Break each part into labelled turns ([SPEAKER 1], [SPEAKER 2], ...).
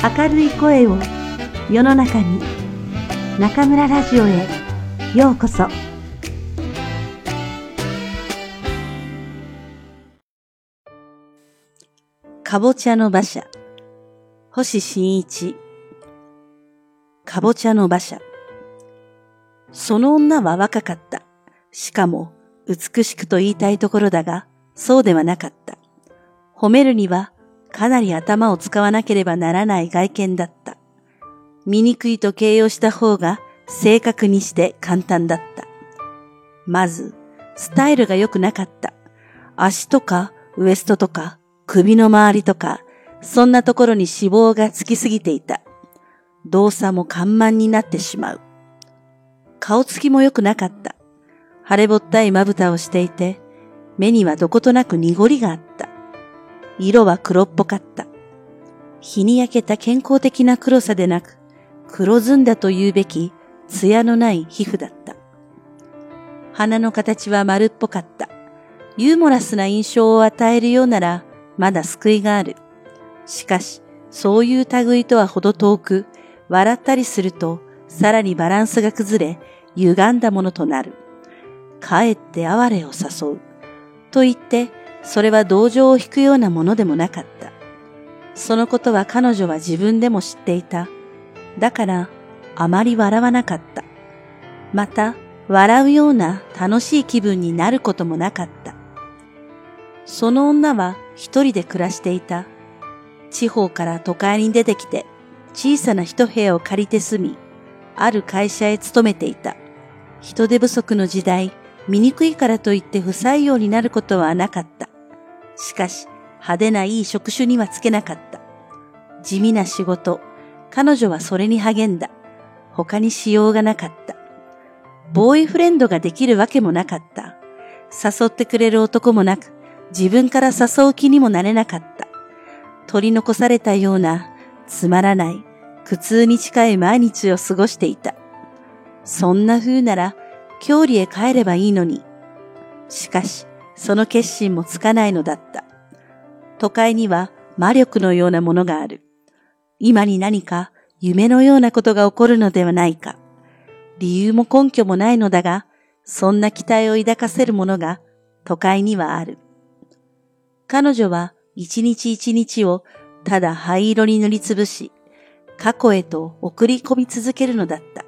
[SPEAKER 1] 明るい声を世の中に中村ラジオへようこそ
[SPEAKER 2] かぼちゃの馬車星新一かぼちゃの馬車その女は若かった。しかも美しくと言いたいところだが、そうではなかった。褒めるにはかなり頭を使わなければならない外見だった。醜いと形容した方が正確にして簡単だった。まず、スタイルが良くなかった。足とかウエストとか首の周りとか、そんなところに脂肪がつきすぎていた。動作も緩慢になってしまう。顔つきも良くなかった。腫れぼったいまぶたをしていて、目にはどことなく濁りがあった。色は黒っぽかった。日に焼けた健康的な黒さでなく、黒ずんだと言うべき艶のない皮膚だった。鼻の形は丸っぽかった。ユーモラスな印象を与えるようなら、まだ救いがある。しかし、そういう類とはほど遠く、笑ったりすると、さらにバランスが崩れ、歪んだものとなる。かえって哀れを誘う。と言って、それは同情を引くようなものでもなかった。そのことは彼女は自分でも知っていた。だから、あまり笑わなかった。また、笑うような楽しい気分になることもなかった。その女は一人で暮らしていた。地方から都会に出てきて、小さな一部屋を借りて住み、ある会社へ勤めていた。人手不足の時代、醜いからといって不採用になることはなかった。しかし、派手ないい職種にはつけなかった。地味な仕事、彼女はそれに励んだ。他にしようがなかった。ボーイフレンドができるわけもなかった。誘ってくれる男もなく、自分から誘う気にもなれなかった。取り残されたような、つまらない、苦痛に近い毎日を過ごしていた。そんな風なら、郷里へ帰ればいいのに。しかし、その決心もつかないのだった。都会には魔力のようなものがある。今に何か夢のようなことが起こるのではないか。理由も根拠もないのだが、そんな期待を抱かせるものが都会にはある。彼女は一日一日をただ灰色に塗りつぶし、過去へと送り込み続けるのだった。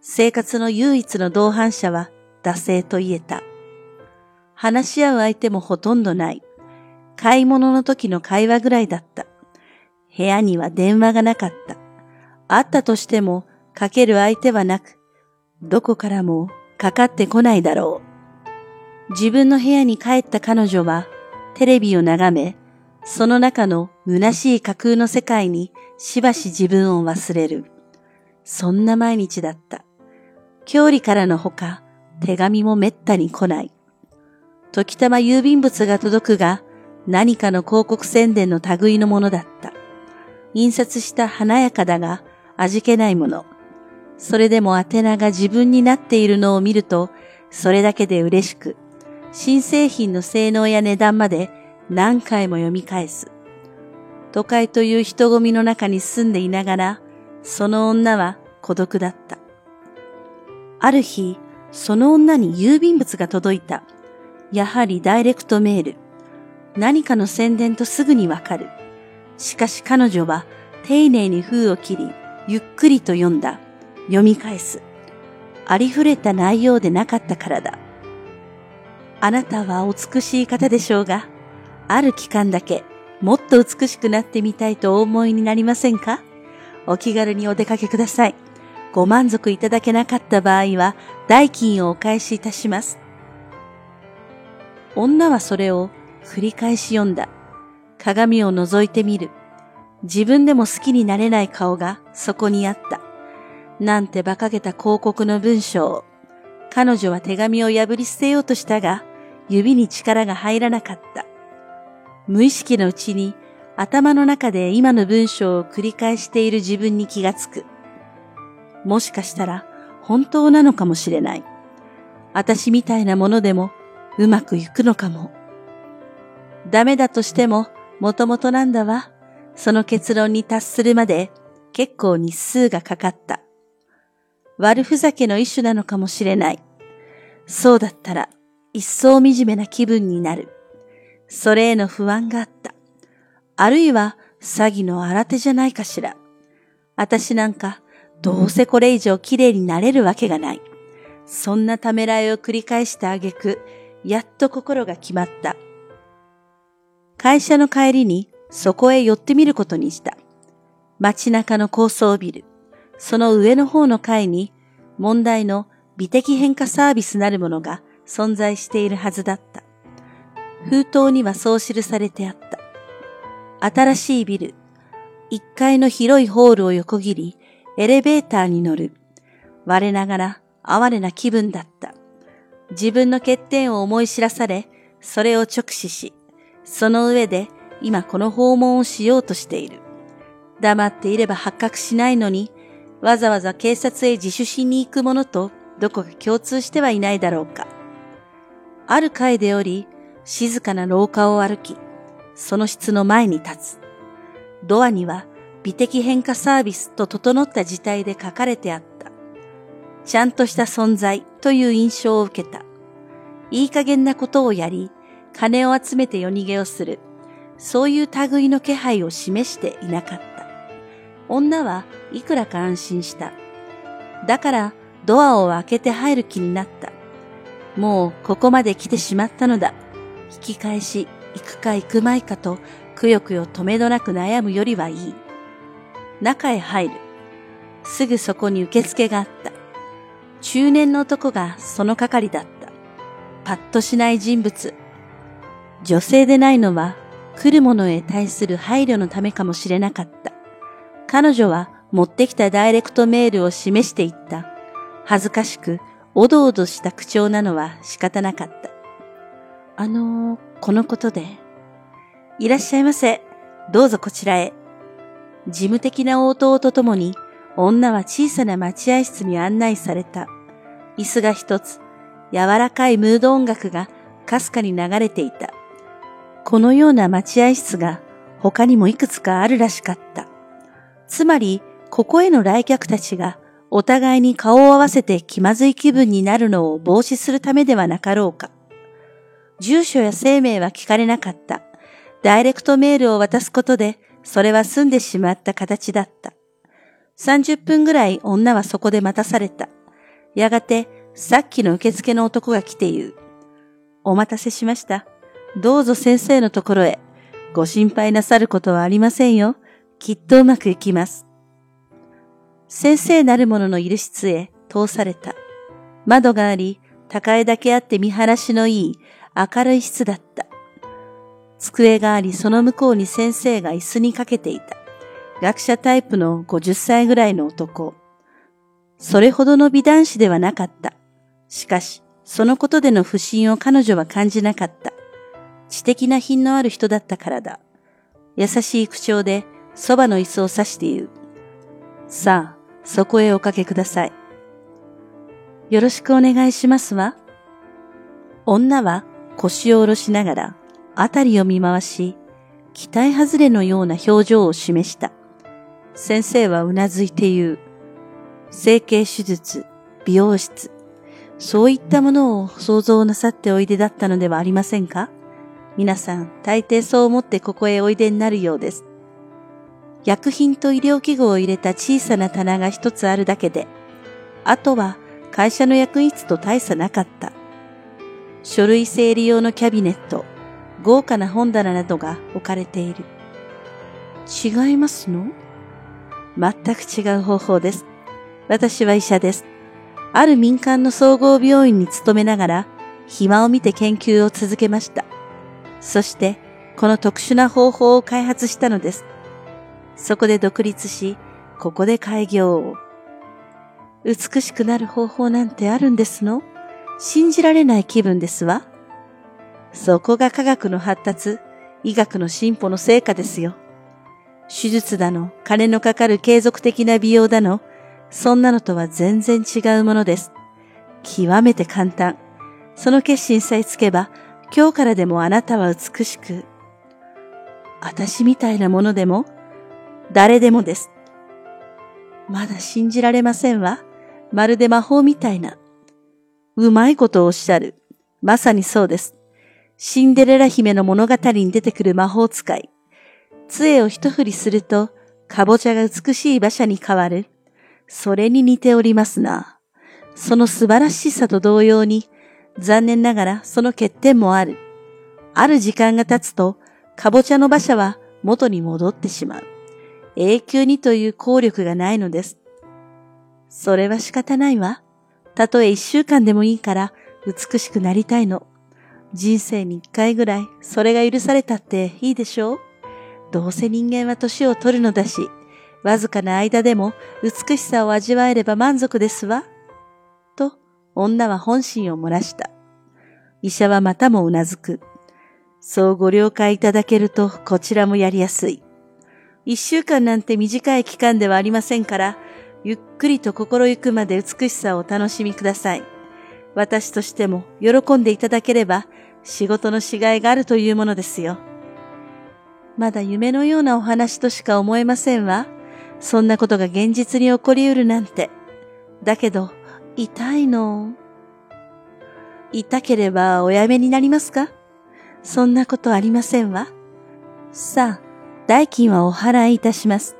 [SPEAKER 2] 生活の唯一の同伴者は惰性と言えた。話し合う相手もほとんどない。買い物の時の会話ぐらいだった。部屋には電話がなかった。あったとしてもかける相手はなく、どこからもかかってこないだろう。自分の部屋に帰った彼女はテレビを眺め、その中の虚しい架空の世界にしばし自分を忘れる。そんな毎日だった。郷里からのほか、手紙もめったに来ない。時たま郵便物が届くが、何かの広告宣伝の類のものだった。印刷した華やかだが、味気ないもの。それでも宛名が自分になっているのを見ると、それだけで嬉しく、新製品の性能や値段まで何回も読み返す。都会という人混みの中に住んでいながら、その女は孤独だった。ある日、その女に郵便物が届いた。やはりダイレクトメール。何かの宣伝とすぐにわかる。しかし彼女は丁寧に封を切り、ゆっくりと読んだ。読み返す。ありふれた内容でなかったからだ。あなたはお美しい方でしょうが、ある期間だけもっと美しくなってみたいとお思いになりませんか？お気軽にお出かけください。ご満足いただけなかった場合は、代金をお返しいたします。女はそれを繰り返し読んだ。鏡を覗いてみる。自分でも好きになれない顔がそこにあった。なんて馬鹿げた広告の文章。彼女は手紙を破り捨てようとしたが、指に力が入らなかった。無意識のうちに頭の中で今の文章を繰り返している自分に気がつく。もしかしたら本当なのかもしれない。私みたいなものでもうまくいくのかも。ダメだとしてももともとなんだわ。その結論に達するまで結構日数がかかった。悪ふざけの一種なのかもしれない。そうだったら一層惨めな気分になる。それへの不安があった。あるいは詐欺の新手じゃないかしら。私なんかどうせこれ以上綺麗になれるわけがない。そんなためらいを繰り返した挙句、やっと心が決まった。会社の帰りにそこへ寄ってみることにした。街中の高層ビル、その上の方の階に問題の美的変化サービスなるものが存在しているはずだった。封筒にはそう記されてあった。新しいビル、1階の広いホールを横切り、エレベーターに乗る。我ながら哀れな気分だった。自分の欠点を思い知らされ、それを直視し、その上で今この訪問をしようとしている。黙っていれば発覚しないのに、わざわざ警察へ自首しに行くものとどこか共通してはいないだろうか。ある階でおり、静かな廊下を歩き、その室の前に立つ。ドアには美的変化サービスと整った字体で書かれてあった。ちゃんとした存在という印象を受けた。いい加減なことをやり、金を集めて夜逃げをする。そういう類の気配を示していなかった。女はいくらか安心した。だからドアを開けて入る気になった。もうここまで来てしまったのだ。引き返し行くか行くまいかとくよくよ止めどなく悩むよりはいい。中へ入る。すぐそこに受付があった。中年の男がその係だった。パッとしない人物。女性でないのは来る者へ対する配慮のためかもしれなかった。彼女は持ってきたダイレクトメールを示していった。恥ずかしく、おどおどした口調なのは仕方なかった。あのー、このことで。いらっしゃいませ。どうぞこちらへ。事務的な応答とともに、女は小さな待合室に案内された。椅子が一つ、柔らかいムード音楽がかすかに流れていた。このような待合室が他にもいくつかあるらしかった。つまり、ここへの来客たちがお互いに顔を合わせて気まずい気分になるのを防止するためではなかろうか。住所や生命は聞かれなかった。ダイレクトメールを渡すことで、それは済んでしまった形だった。30分ぐらい女はそこで待たされた。やがて、さっきの受付の男が来て言う。お待たせしました。どうぞ先生のところへ。ご心配なさることはありませんよ。きっとうまくいきます。先生なる者のいる室へ通された。窓があり、高いだけあって見晴らしのいい明るい室だった。机があり、その向こうに先生が椅子にかけていた。学者タイプの50歳ぐらいの男。それほどの美男子ではなかった。しかし、そのことでの不審を彼女は感じなかった。知的な品のある人だったからだ。優しい口調で、そばの椅子を指して言う。さあ、そこへおかけください。よろしくお願いしますわ。女は腰を下ろしながら、あたりを見回し、期待外れのような表情を示した。先生はうなずいて言う。整形手術、美容室、そういったものを想像なさっておいでだったのではありませんか？皆さん、大抵そう思ってここへおいでになるようです。薬品と医療器具を入れた小さな棚が一つあるだけで、あとは会社の役員室と大差なかった。書類整理用のキャビネット、豪華な本棚などが置かれている。違いますの？全く違う方法です。私は医者です。ある民間の総合病院に勤めながら、暇を見て研究を続けました。そして、この特殊な方法を開発したのです。そこで独立し、ここで開業を。美しくなる方法なんてあるんですの？信じられない気分ですわ。そこが科学の発達、医学の進歩の成果ですよ。手術だの、金のかかる継続的な美容だの、そんなのとは全然違うものです。極めて簡単。その決心さえつけば、今日からでもあなたは美しく。私みたいなものでも誰でもです。まだ信じられませんわ。まるで魔法みたいな。うまいことをおっしゃる。まさにそうです。シンデレラ姫の物語に出てくる魔法使い。杖を一振りすると、かぼちゃが美しい馬車に変わる。それに似ておりますな。その素晴らしさと同様に、残念ながらその欠点もある。ある時間が経つと、かぼちゃの馬車は元に戻ってしまう。永久にという効力がないのです。それは仕方ないわ。たとえ一週間でもいいから美しくなりたいの。人生に一回ぐらいそれが許されたっていいでしょう？どうせ人間は年を取るのだし、わずかな間でも美しさを味わえれば満足ですわ。と、女は本心を漏らした。医者はまたもうなずく。そうご了解いただけるとこちらもやりやすい。一週間なんて短い期間ではありませんから、ゆっくりと心ゆくまで美しさをお楽しみください。私としても喜んでいただければ仕事のしがいがあるというものですよ。まだ夢のようなお話としか思えませんわ。そんなことが現実に起こりうるなんて。だけど、痛いの。痛ければおやめになりますか？そんなことありませんわ。さあ、代金はお払いいたします。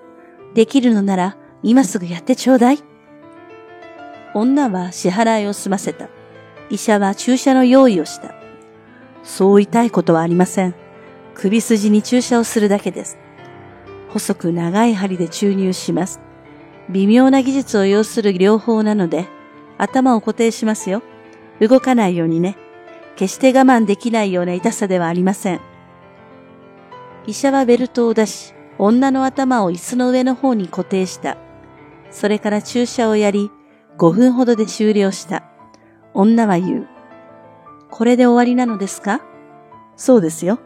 [SPEAKER 2] できるのなら、今すぐやってちょうだい。女は支払いを済ませた。医者は注射の用意をした。そう痛いことはありません。首筋に注射をするだけです。細く長い針で注入します。微妙な技術を要する療法なので、頭を固定しますよ。動かないようにね。決して我慢できないような痛さではありません。医者はベルトを出し、女の頭を椅子の上の方に固定した。それから注射をやり、5分ほどで終了した。女は言う。これで終わりなのですか？そうですよ。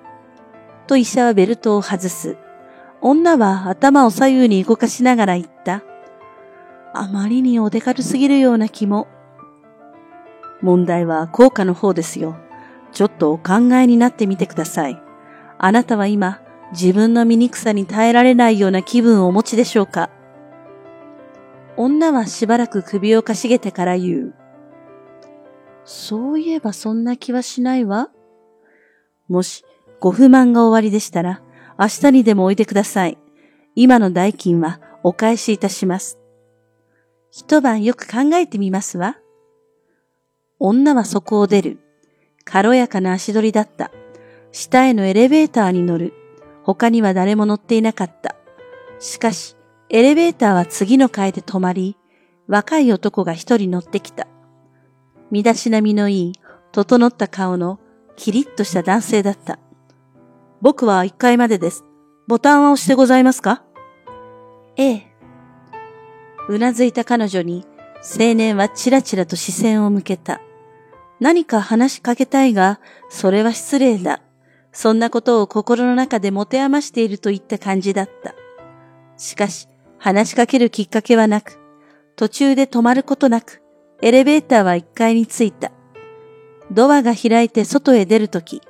[SPEAKER 2] と医者はベルトを外す。女は頭を左右に動かしながら言った。あまりにお手軽すぎるような気も。問題は効果の方ですよ。ちょっとお考えになってみてください。あなたは今、自分の醜さに耐えられないような気分をお持ちでしょうか？女はしばらく首をかしげてから言う。そういえばそんな気はしないわ。もし、ご不満が終わりでしたら、明日にでもおいでください。今の代金はお返しいたします。一晩よく考えてみますわ。女はそこを出る。軽やかな足取りだった。下へのエレベーターに乗る。他には誰も乗っていなかった。しかし、エレベーターは次の階で止まり、若い男が一人乗ってきた。身だしなみのいい、整った顔の、キリッとした男性だった。僕は一階までです。ボタンは押してございますか？ええ。うなずいた彼女に、青年はチラチラと視線を向けた。何か話しかけたいが、それは失礼だ。そんなことを心の中で持て余しているといった感じだった。しかし、話しかけるきっかけはなく、途中で止まることなく、エレベーターは1階に着いた。ドアが開いて外へ出るとき、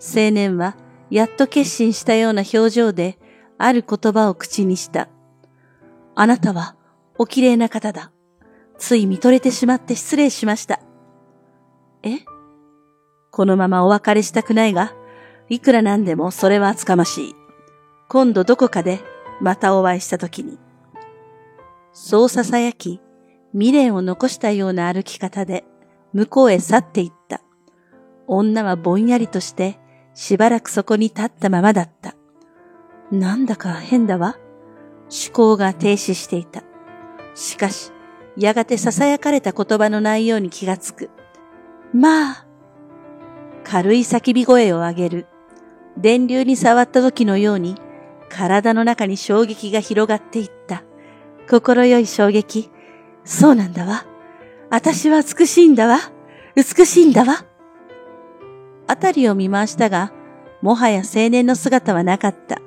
[SPEAKER 2] 青年はやっと決心したような表情で、ある言葉を口にした。あなたはお綺麗な方だ。つい見とれてしまって失礼しました。え？このままお別れしたくないが、いくらなんでもそれは厚かましい。今度どこかでまたお会いしたときに。そう囁き、未練を残したような歩き方で向こうへ去っていった。女はぼんやりとしてしばらくそこに立ったままだった。なんだか変だわ。思考が停止していた。しかし、やがて囁かれた言葉の内容に気がつく。まあ。軽い叫び声を上げる。電流に触った時のように、体の中に衝撃が広がっていった。心よい衝撃。そうなんだわ。私は美しいんだわ。美しいんだわ。あたりを見回したが、もはや青年の姿はなかった。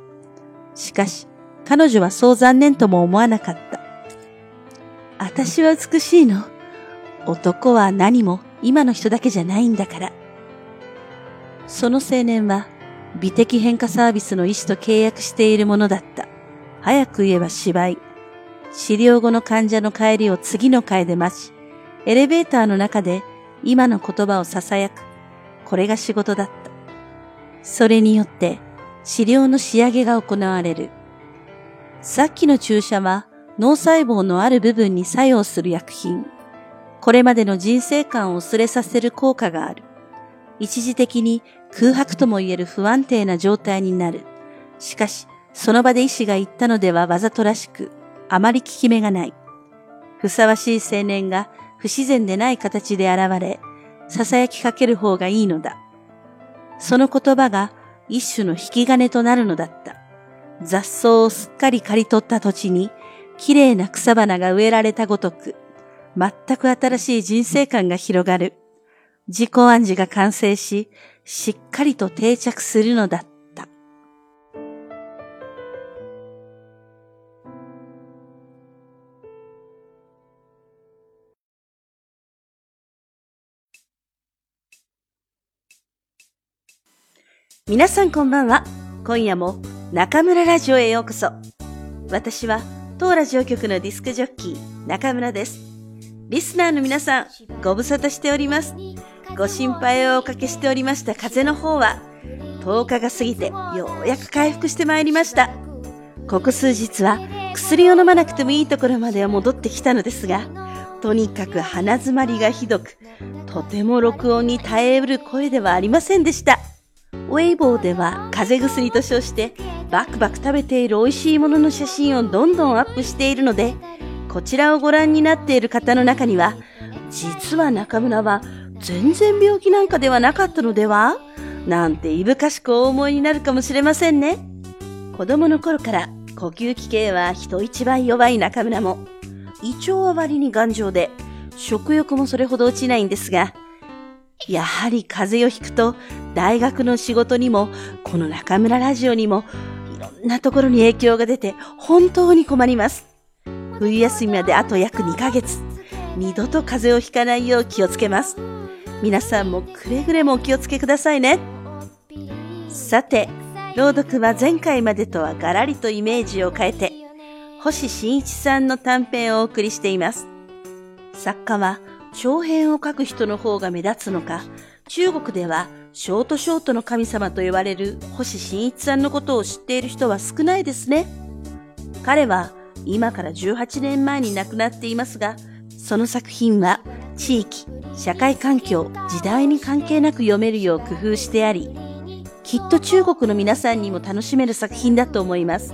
[SPEAKER 2] しかし、彼女はそう残念とも思わなかった。私は美しいの。男は何も今の人だけじゃないんだから。その青年は美的変化サービスの医師と契約しているものだった。早く言えば芝居。治療後の患者の帰りを次の階で待ち、エレベーターの中で今の言葉を囁く。これが仕事だった。それによって治療の仕上げが行われる。さっきの注射は脳細胞のある部分に作用する薬品。これまでの人生観を薄れさせる効果がある。一時的に空白とも言える不安定な状態になる。しかし、その場で医師が言ったのではわざとらしく、あまり効き目がない。ふさわしい青年が不自然でない形で現れ、囁きかける方がいいのだ。その言葉が一種の引き金となるのだった。雑草をすっかり刈り取った土地に、綺麗な草花が植えられたごとく、全く新しい人生観が広がる。自己暗示が完成し、しっかりと定着するのだった。皆さんこんばんは。今夜も中村ラジオへようこそ。私は当ラジオ局のディスクジョッキー中村です。リスナーの皆さん、ご無沙汰しております。ご心配をおかけしておりました風邪の方は、10日が過ぎてようやく回復してまいりました。ここ数日は薬を飲まなくてもいいところまでは戻ってきたのですが、とにかく鼻詰まりがひどく、とても録音に耐えうる声ではありませんでした。ウェイボーでは風邪薬と称してバクバク食べている美味しいものの写真をどんどんアップしているので、こちらをご覧になっている方の中には、実は中村は全然病気なんかではなかったのではなんていぶかしくお思いになるかもしれませんね。子供の頃から呼吸器系は人一倍弱い中村も、胃腸は割に頑丈で、食欲もそれほど落ちないんですが、やはり風邪をひくと、大学の仕事にも、この中村ラジオにも、いろんなところに影響が出て、本当に困ります。冬休みまであと約2ヶ月。二度と風邪をひかないよう気をつけます。皆さんもくれぐれもお気をつけくださいね。さて、朗読は前回までとはガラリとイメージを変えて、星新一さんの短編をお送りしています。作家は長編を書く人の方が目立つのか、中国ではショートショートの神様と言われる星新一さんのことを知っている人は少ないですね。彼は今から18年前に亡くなっていますが、その作品は地域、社会環境、時代に関係なく読めるよう工夫してあり、きっと中国の皆さんにも楽しめる作品だと思います。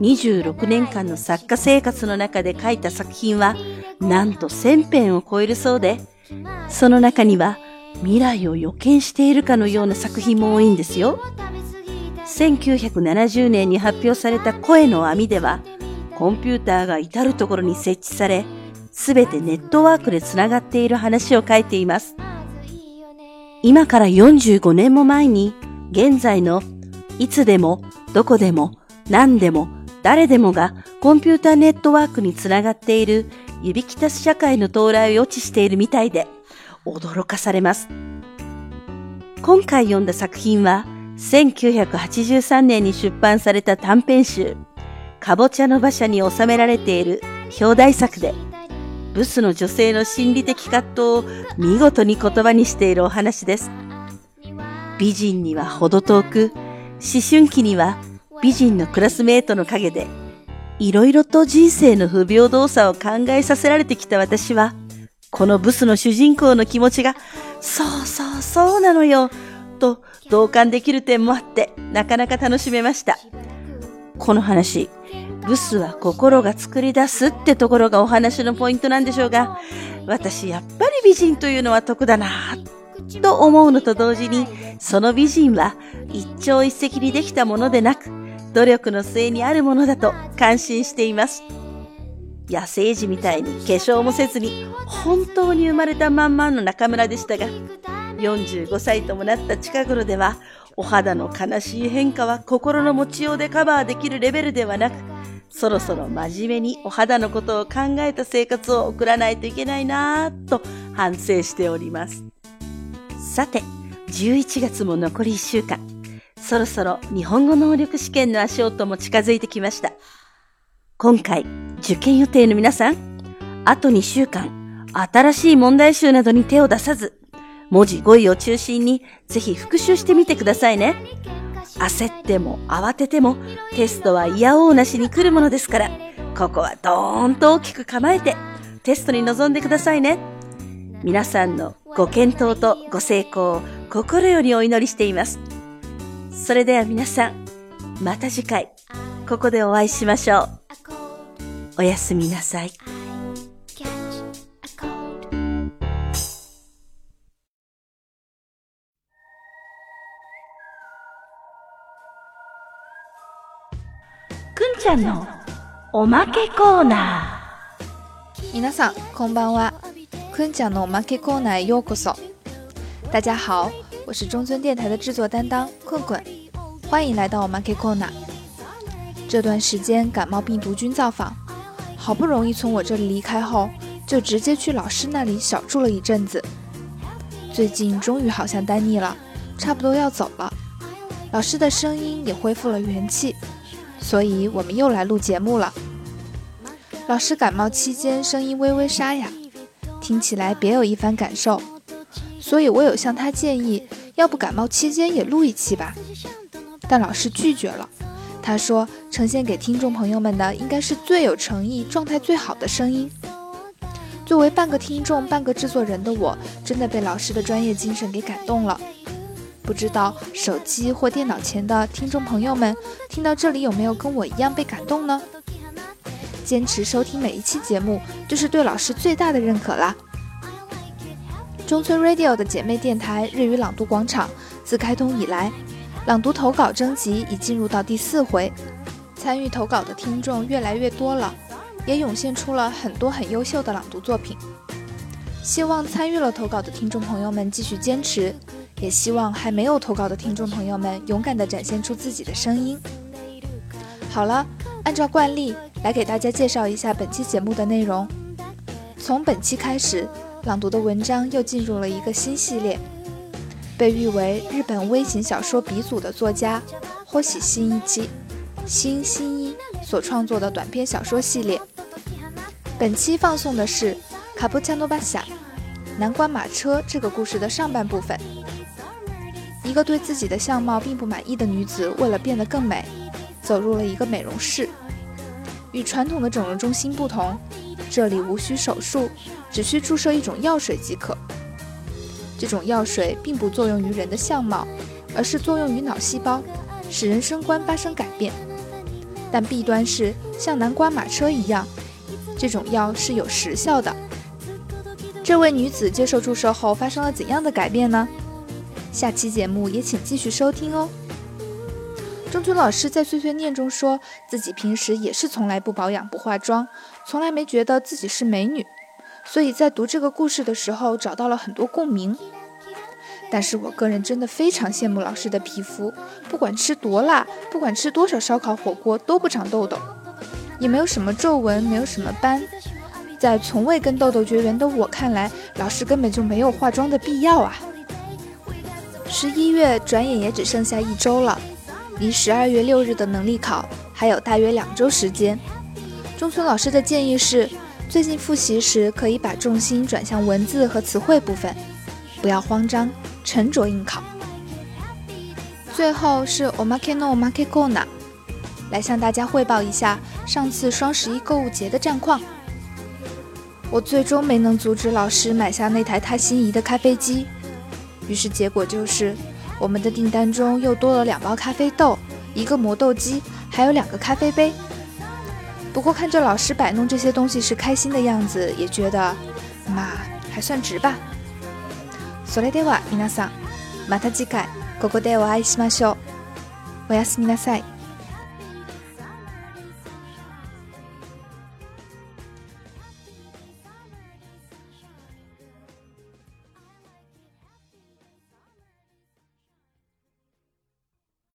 [SPEAKER 2] 26年間の作家生活の中で書いた作品はなんと1000編を超えるそうで、その中には未来を予見しているかのような作品も多いんですよ。1970年に発表された声の網では、コンピューターが至るところに設置され、すべてネットワークでつながっている話を書いています。今から45年も前に、現在のいつでも、どこでも、何でも、誰でもがコンピューターネットワークにつながっている指きたす社会の到来を予知しているみたいで、驚かされます。今回読んだ作品は、1983年に出版された短編集、かぼちゃの馬車に収められている表題作で、ブスの女性の心理的葛藤を見事に言葉にしているお話です。美人には程遠く、思春期には美人のクラスメートの陰でいろいろと人生の不平等さを考えさせられてきた私は、このブスの主人公の気持ちが、そうそうそうなのよ、と同感できる点もあって、なかなか楽しめました。この話、ブスは心が作り出すってところがお話のポイントなんでしょうが、私やっぱり美人というのは得だなと思うのと同時に、その美人は一朝一夕にできたものでなく、努力の末にあるものだと感心しています。野生児みたいに化粧もせずに本当に生まれたまんまの中村でしたが、45歳ともなった近頃では、お肌の悲しい変化は心の持ちようでカバーできるレベルではなく、そろそろ真面目にお肌のことを考えた生活を送らないといけないなぁと反省しております。さて、11月も残り1週間。そろそろ日本語能力試験の足音も近づいてきました。今回、受験予定の皆さん、あと2週間、新しい問題集などに手を出さず、文字語彙を中心にぜひ復習してみてくださいね。焦っても慌ててもテストは嫌おうなしに来るものですから、ここはドーンと大きく構えてテストに臨んでくださいね。皆さんのご健闘とご成功を心よりお祈りしています。それでは皆さん、また次回、ここでお会いしましょう。おやすみなさい。
[SPEAKER 1] くんちゃんのおまけコーナー
[SPEAKER 3] 皆さんこんばんは，坤讲のマケコーナーへようこそ。大家好，我是中村电台的制作担当困困，欢迎来到我们 K Corner。这段时间感冒病毒菌造访，好不容易从我这里离开后，就直接去老师那里小住了一阵子。最近终于好像待腻了，差不多要走了。老师的声音也恢复了元气，所以我们又来录节目了。老师感冒期间声音微微沙哑，听起来别有一番感受，所以我有向他建议，要不感冒期间也录一期吧。但老师拒绝了，他说呈现给听众朋友们的应该是最有诚意、状态最好的声音。作为半个听众、半个制作人的我，真的被老师的专业精神给感动了。不知道手机或电脑前的听众朋友们听到这里有没有跟我一样被感动呢？坚持收听每一期节目，就是对老师最大的认可啦。中村 Radio 的姐妹电台日语朗读广场自开通以来，朗读投稿征集已进入到第四回，参与投稿的听众越来越多了，也涌现出了很多很优秀的朗读作品。希望参与了投稿的听众朋友们继续坚持，也希望还没有投稿的听众朋友们勇敢地展现出自己的声音。好了，按照惯例。来给大家介绍一下本期节目的内容。从本期开始，朗读的文章又进入了一个新系列，被誉为日本微型小说鼻祖的作家霍喜新一期新新一所创作的短篇小说系列。本期放送的是《卡布加诺巴夏南瓜马车》这个故事的上半部分。一个对自己的相貌并不满意的女子，为了变得更美，走入了一个美容室。与传统的整容中心不同，这里无需手术，只需注射一种药水即可。这种药水并不作用于人的相貌，而是作用于脑细胞，使人生观发生改变。但弊端是，像南瓜马车一样，这种药是有时效的。这位女子接受注射后发生了怎样的改变呢？下期节目也请继续收听哦。中村老师在碎碎念中说自己平时也是从来不保养、不化妆，从来没觉得自己是美女，所以在读这个故事的时候找到了很多共鸣。但是我个人真的非常羡慕老师的皮肤，不管吃多辣，不管吃多少烧烤火锅都不长痘痘，也没有什么皱纹，没有什么斑。在从未跟痘痘绝缘的我看来，老师根本就没有化妆的必要啊！十一月转眼也只剩下一周了。离十二月六日的能力考还有大约两周时间，中村老师的建议是，最近复习时可以把重心转向文字和词汇部分，不要慌张，沉着应考。最后是 Omake no Omake Kona，来向大家汇报一下上次双十一购物节的战况。我最终没能阻止老师买下那台他心仪的咖啡机，于是结果就是。我们的订单中又多了两包咖啡豆，一个磨豆机，还有两个咖啡杯。不过看着老师摆弄这些东西时开心的样子，也觉得，嘛，还算值吧。それでは皆さん、また次回ここでお会いしましょう。おやすみなさい。